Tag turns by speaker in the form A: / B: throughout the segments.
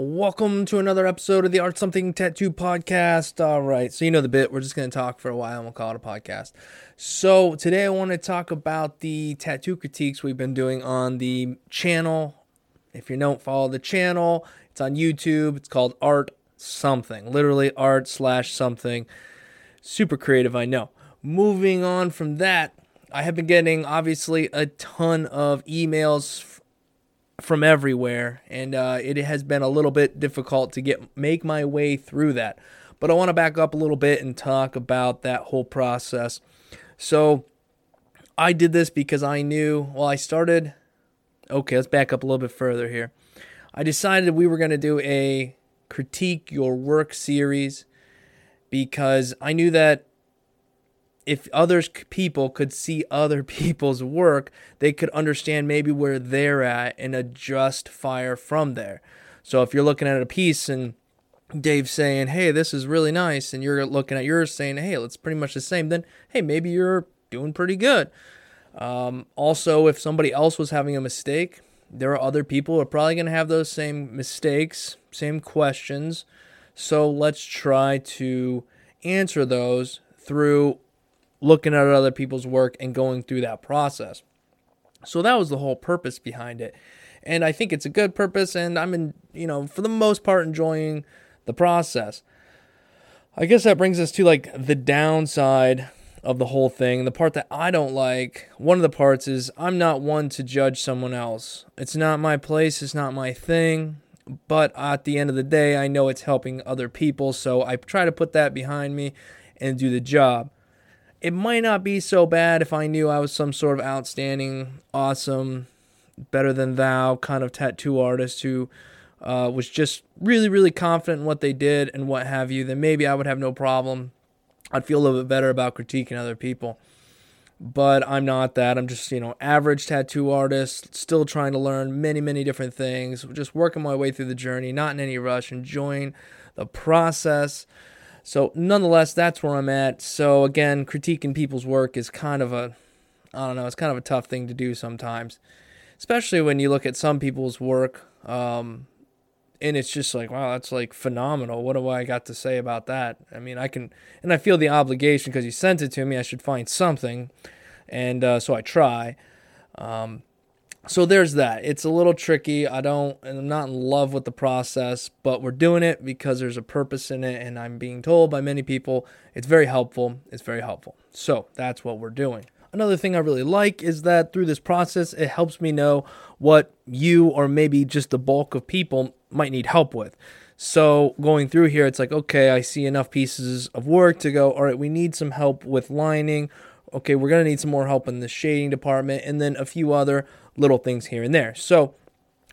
A: Welcome to another episode of the Art Something Tattoo Podcast. All right, so you know the bit. We're just going to talk for a while and we'll call it a podcast. So, today I want to talk about the tattoo critiques we've been doing on the channel. If you don't follow the channel, it's on YouTube. It's called Art Something, literally art slash something. Super creative, I know. Moving on from that, I have been getting obviously a ton of emails from everywhere, and uh, it has been a little bit difficult to get make my way through that. But I want to back up a little bit and talk about that whole process. So I did this because I knew. Well, I started. Okay, let's back up a little bit further here. I decided we were going to do a critique your work series because I knew that if others people could see other people's work, they could understand maybe where they're at and adjust fire from there. So if you're looking at a piece and Dave's saying, "Hey, this is really nice," and you're looking at yours saying, "Hey, it's pretty much the same," then hey, maybe you're doing pretty good. Um, also, if somebody else was having a mistake, there are other people who are probably going to have those same mistakes, same questions. So let's try to answer those through looking at other people's work and going through that process. So that was the whole purpose behind it. And I think it's a good purpose and I'm in, you know, for the most part enjoying the process. I guess that brings us to like the downside of the whole thing. The part that I don't like, one of the parts is I'm not one to judge someone else. It's not my place, it's not my thing. But at the end of the day, I know it's helping other people, so I try to put that behind me and do the job it might not be so bad if I knew I was some sort of outstanding, awesome, better than thou kind of tattoo artist who uh, was just really, really confident in what they did and what have you. Then maybe I would have no problem. I'd feel a little bit better about critiquing other people. But I'm not that. I'm just, you know, average tattoo artist, still trying to learn many, many different things, just working my way through the journey, not in any rush, enjoying the process. So, nonetheless, that's where I'm at. So, again, critiquing people's work is kind of a, I don't know, it's kind of a tough thing to do sometimes, especially when you look at some people's work. Um, and it's just like, wow, that's like phenomenal. What do I got to say about that? I mean, I can, and I feel the obligation because you sent it to me. I should find something, and uh, so I try. Um, so there's that. It's a little tricky. I don't, and I'm not in love with the process, but we're doing it because there's a purpose in it, and I'm being told by many people it's very helpful. It's very helpful. So that's what we're doing. Another thing I really like is that through this process, it helps me know what you or maybe just the bulk of people might need help with. So going through here, it's like, okay, I see enough pieces of work to go, all right, we need some help with lining. Okay, we're going to need some more help in the shading department, and then a few other little things here and there. So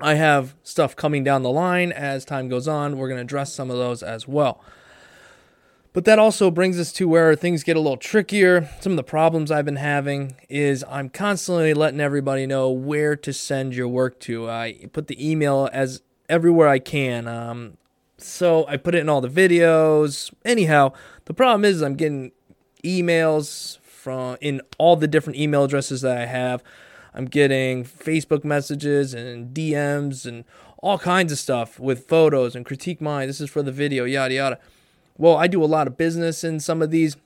A: I have stuff coming down the line as time goes on. We're going to address some of those as well. But that also brings us to where things get a little trickier. Some of the problems I've been having is I'm constantly letting everybody know where to send your work to. I put the email as everywhere I can. Um, so I put it in all the videos. Anyhow, the problem is I'm getting emails from in all the different email addresses that I have. I'm getting Facebook messages and DMs and all kinds of stuff with photos and critique mine. This is for the video, yada yada. Well, I do a lot of business in some of these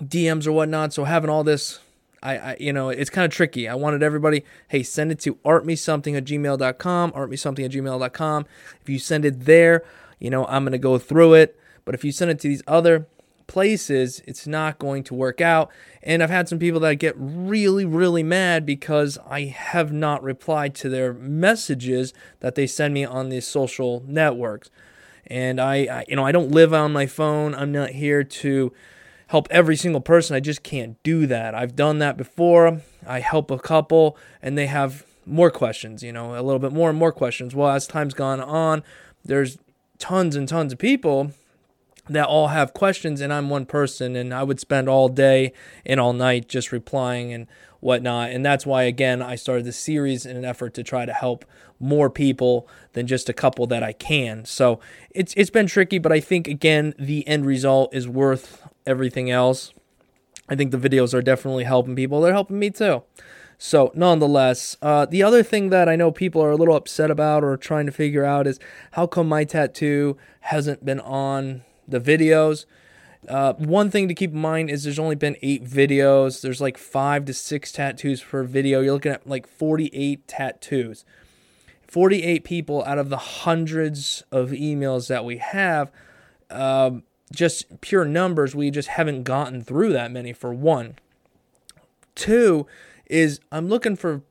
A: DMs or whatnot, so having all this, I, I you know, it's kind of tricky. I wanted everybody, hey, send it to artmesomething at gmail.com, artmesomething at gmail.com. If you send it there, you know, I'm gonna go through it. But if you send it to these other places, it's not going to work out. And I've had some people that get really, really mad because I have not replied to their messages that they send me on these social networks. And I, I you know, I don't live on my phone. I'm not here to help every single person. I just can't do that. I've done that before. I help a couple and they have more questions, you know, a little bit more and more questions. Well, as time's gone on, there's tons and tons of people that all have questions and I'm one person and I would spend all day and all night just replying and whatnot. And that's why again I started this series in an effort to try to help more people than just a couple that I can. So it's it's been tricky, but I think again the end result is worth everything else. I think the videos are definitely helping people. They're helping me too. So, nonetheless, uh, the other thing that I know people are a little upset about or trying to figure out is how come my tattoo hasn't been on the videos. Uh, one thing to keep in mind is there's only been eight videos. There's like five to six tattoos per video. You're looking at like 48 tattoos. 48 people out of the hundreds of emails that we have. Um, just pure numbers, we just haven't gotten through that many for one. Two is I'm looking for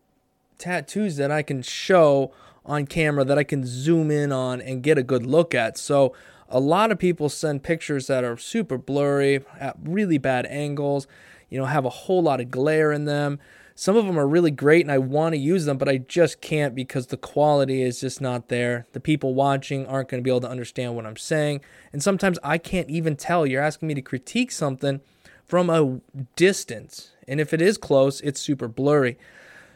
A: tattoos that I can show on camera that I can zoom in on and get a good look at. So a lot of people send pictures that are super blurry, at really bad angles, you know, have a whole lot of glare in them. Some of them are really great and I want to use them, but I just can't because the quality is just not there. The people watching aren't going to be able to understand what I'm saying. And sometimes I can't even tell. You're asking me to critique something from a distance. And if it is close, it's super blurry.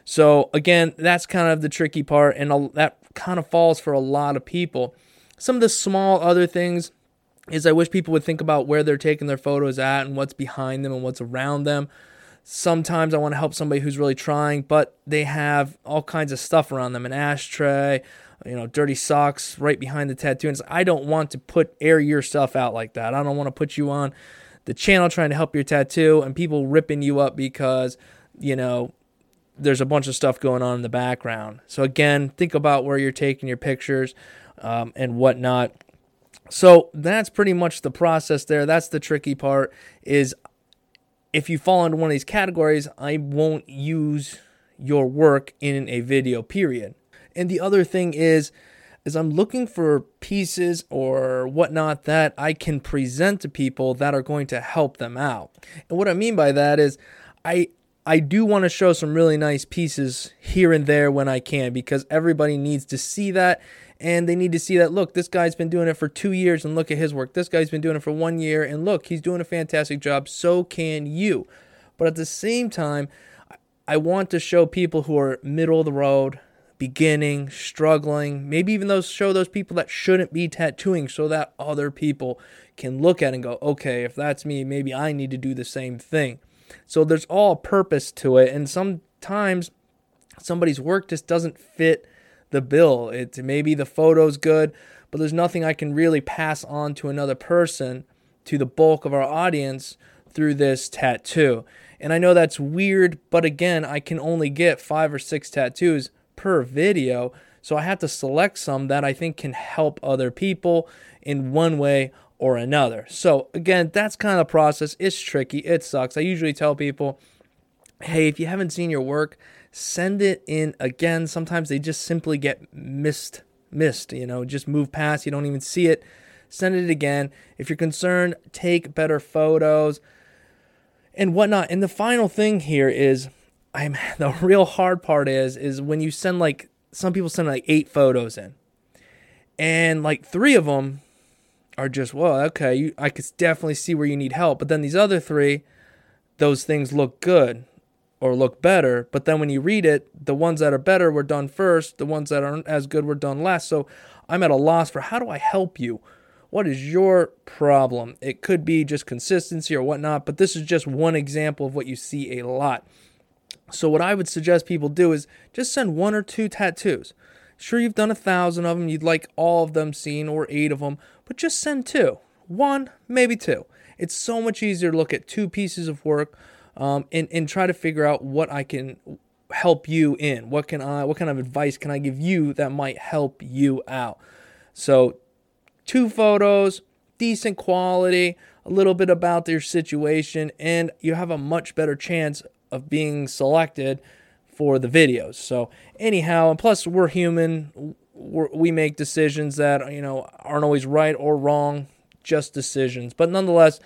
A: So, again, that's kind of the tricky part. And that kind of falls for a lot of people. Some of the small other things is I wish people would think about where they're taking their photos at and what's behind them and what's around them. Sometimes I want to help somebody who's really trying, but they have all kinds of stuff around them an ashtray, you know, dirty socks right behind the tattoo. And I don't want to put air your stuff out like that. I don't want to put you on the channel trying to help your tattoo and people ripping you up because, you know, there's a bunch of stuff going on in the background. So again, think about where you're taking your pictures um, and whatnot. So that's pretty much the process there. That's the tricky part is if you fall into one of these categories, I won't use your work in a video period. And the other thing is, is I'm looking for pieces or whatnot that I can present to people that are going to help them out. And what I mean by that is I I do want to show some really nice pieces here and there when I can because everybody needs to see that and they need to see that look this guy's been doing it for two years and look at his work. This guy's been doing it for one year and look he's doing a fantastic job. So can you. But at the same time i want to show people who are middle of the road beginning struggling maybe even those show those people that shouldn't be tattooing so that other people can look at and go okay if that's me maybe i need to do the same thing. So there's all purpose to it. And sometimes somebody's work just doesn't fit the bill. It maybe the photo's good, but there's nothing I can really pass on to another person, to the bulk of our audience through this tattoo. And I know that's weird, but again, I can only get five or six tattoos per video. So I have to select some that I think can help other people in one way or another. So again, that's kind of the process. It's tricky. It sucks. I usually tell people, hey, if you haven't seen your work, send it in again. Sometimes they just simply get missed, missed, you know, just move past, you don't even see it. Send it again. If you're concerned, take better photos and whatnot. And the final thing here is I'm the real hard part is is when you send like some people send like eight photos in. And like three of them are just, well, okay, you, I could definitely see where you need help. But then these other three, those things look good or look better. But then when you read it, the ones that are better were done first, the ones that aren't as good were done last. So I'm at a loss for how do I help you? What is your problem? It could be just consistency or whatnot, but this is just one example of what you see a lot. So, what I would suggest people do is just send one or two tattoos. Sure, you've done a thousand of them, you'd like all of them seen or eight of them, but just send two. One, maybe two. It's so much easier to look at two pieces of work um, and and try to figure out what I can help you in. What can I? What kind of advice can I give you that might help you out? So, two photos, decent quality, a little bit about their situation, and you have a much better chance of being selected for the videos. So, anyhow, and plus we're human. We're, we make decisions that you know aren't always right or wrong, just decisions. But nonetheless,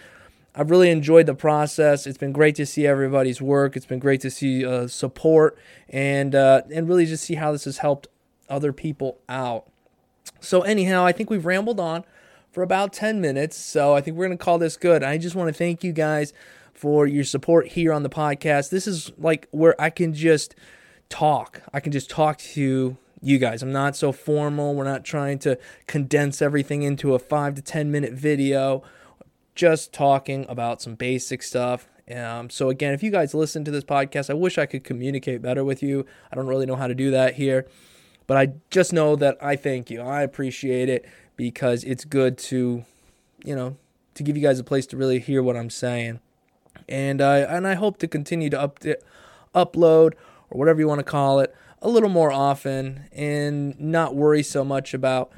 A: I've really enjoyed the process. It's been great to see everybody's work. It's been great to see uh, support and uh, and really just see how this has helped other people out. So anyhow, I think we've rambled on for about 10 minutes. So I think we're going to call this good. I just want to thank you guys for your support here on the podcast. This is like where I can just talk. I can just talk to you guys. I'm not so formal. We're not trying to condense everything into a 5 to 10 minute video just talking about some basic stuff. Um, so again, if you guys listen to this podcast, I wish I could communicate better with you. I don't really know how to do that here, but I just know that I thank you. I appreciate it because it's good to, you know, to give you guys a place to really hear what I'm saying, and I and I hope to continue to up, upload or whatever you want to call it a little more often and not worry so much about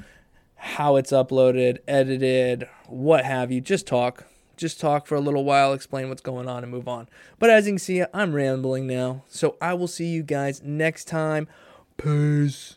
A: how it's uploaded, edited, what have you. Just talk. Just talk for a little while, explain what's going on, and move on. But as you can see, I'm rambling now. So I will see you guys next time. Peace.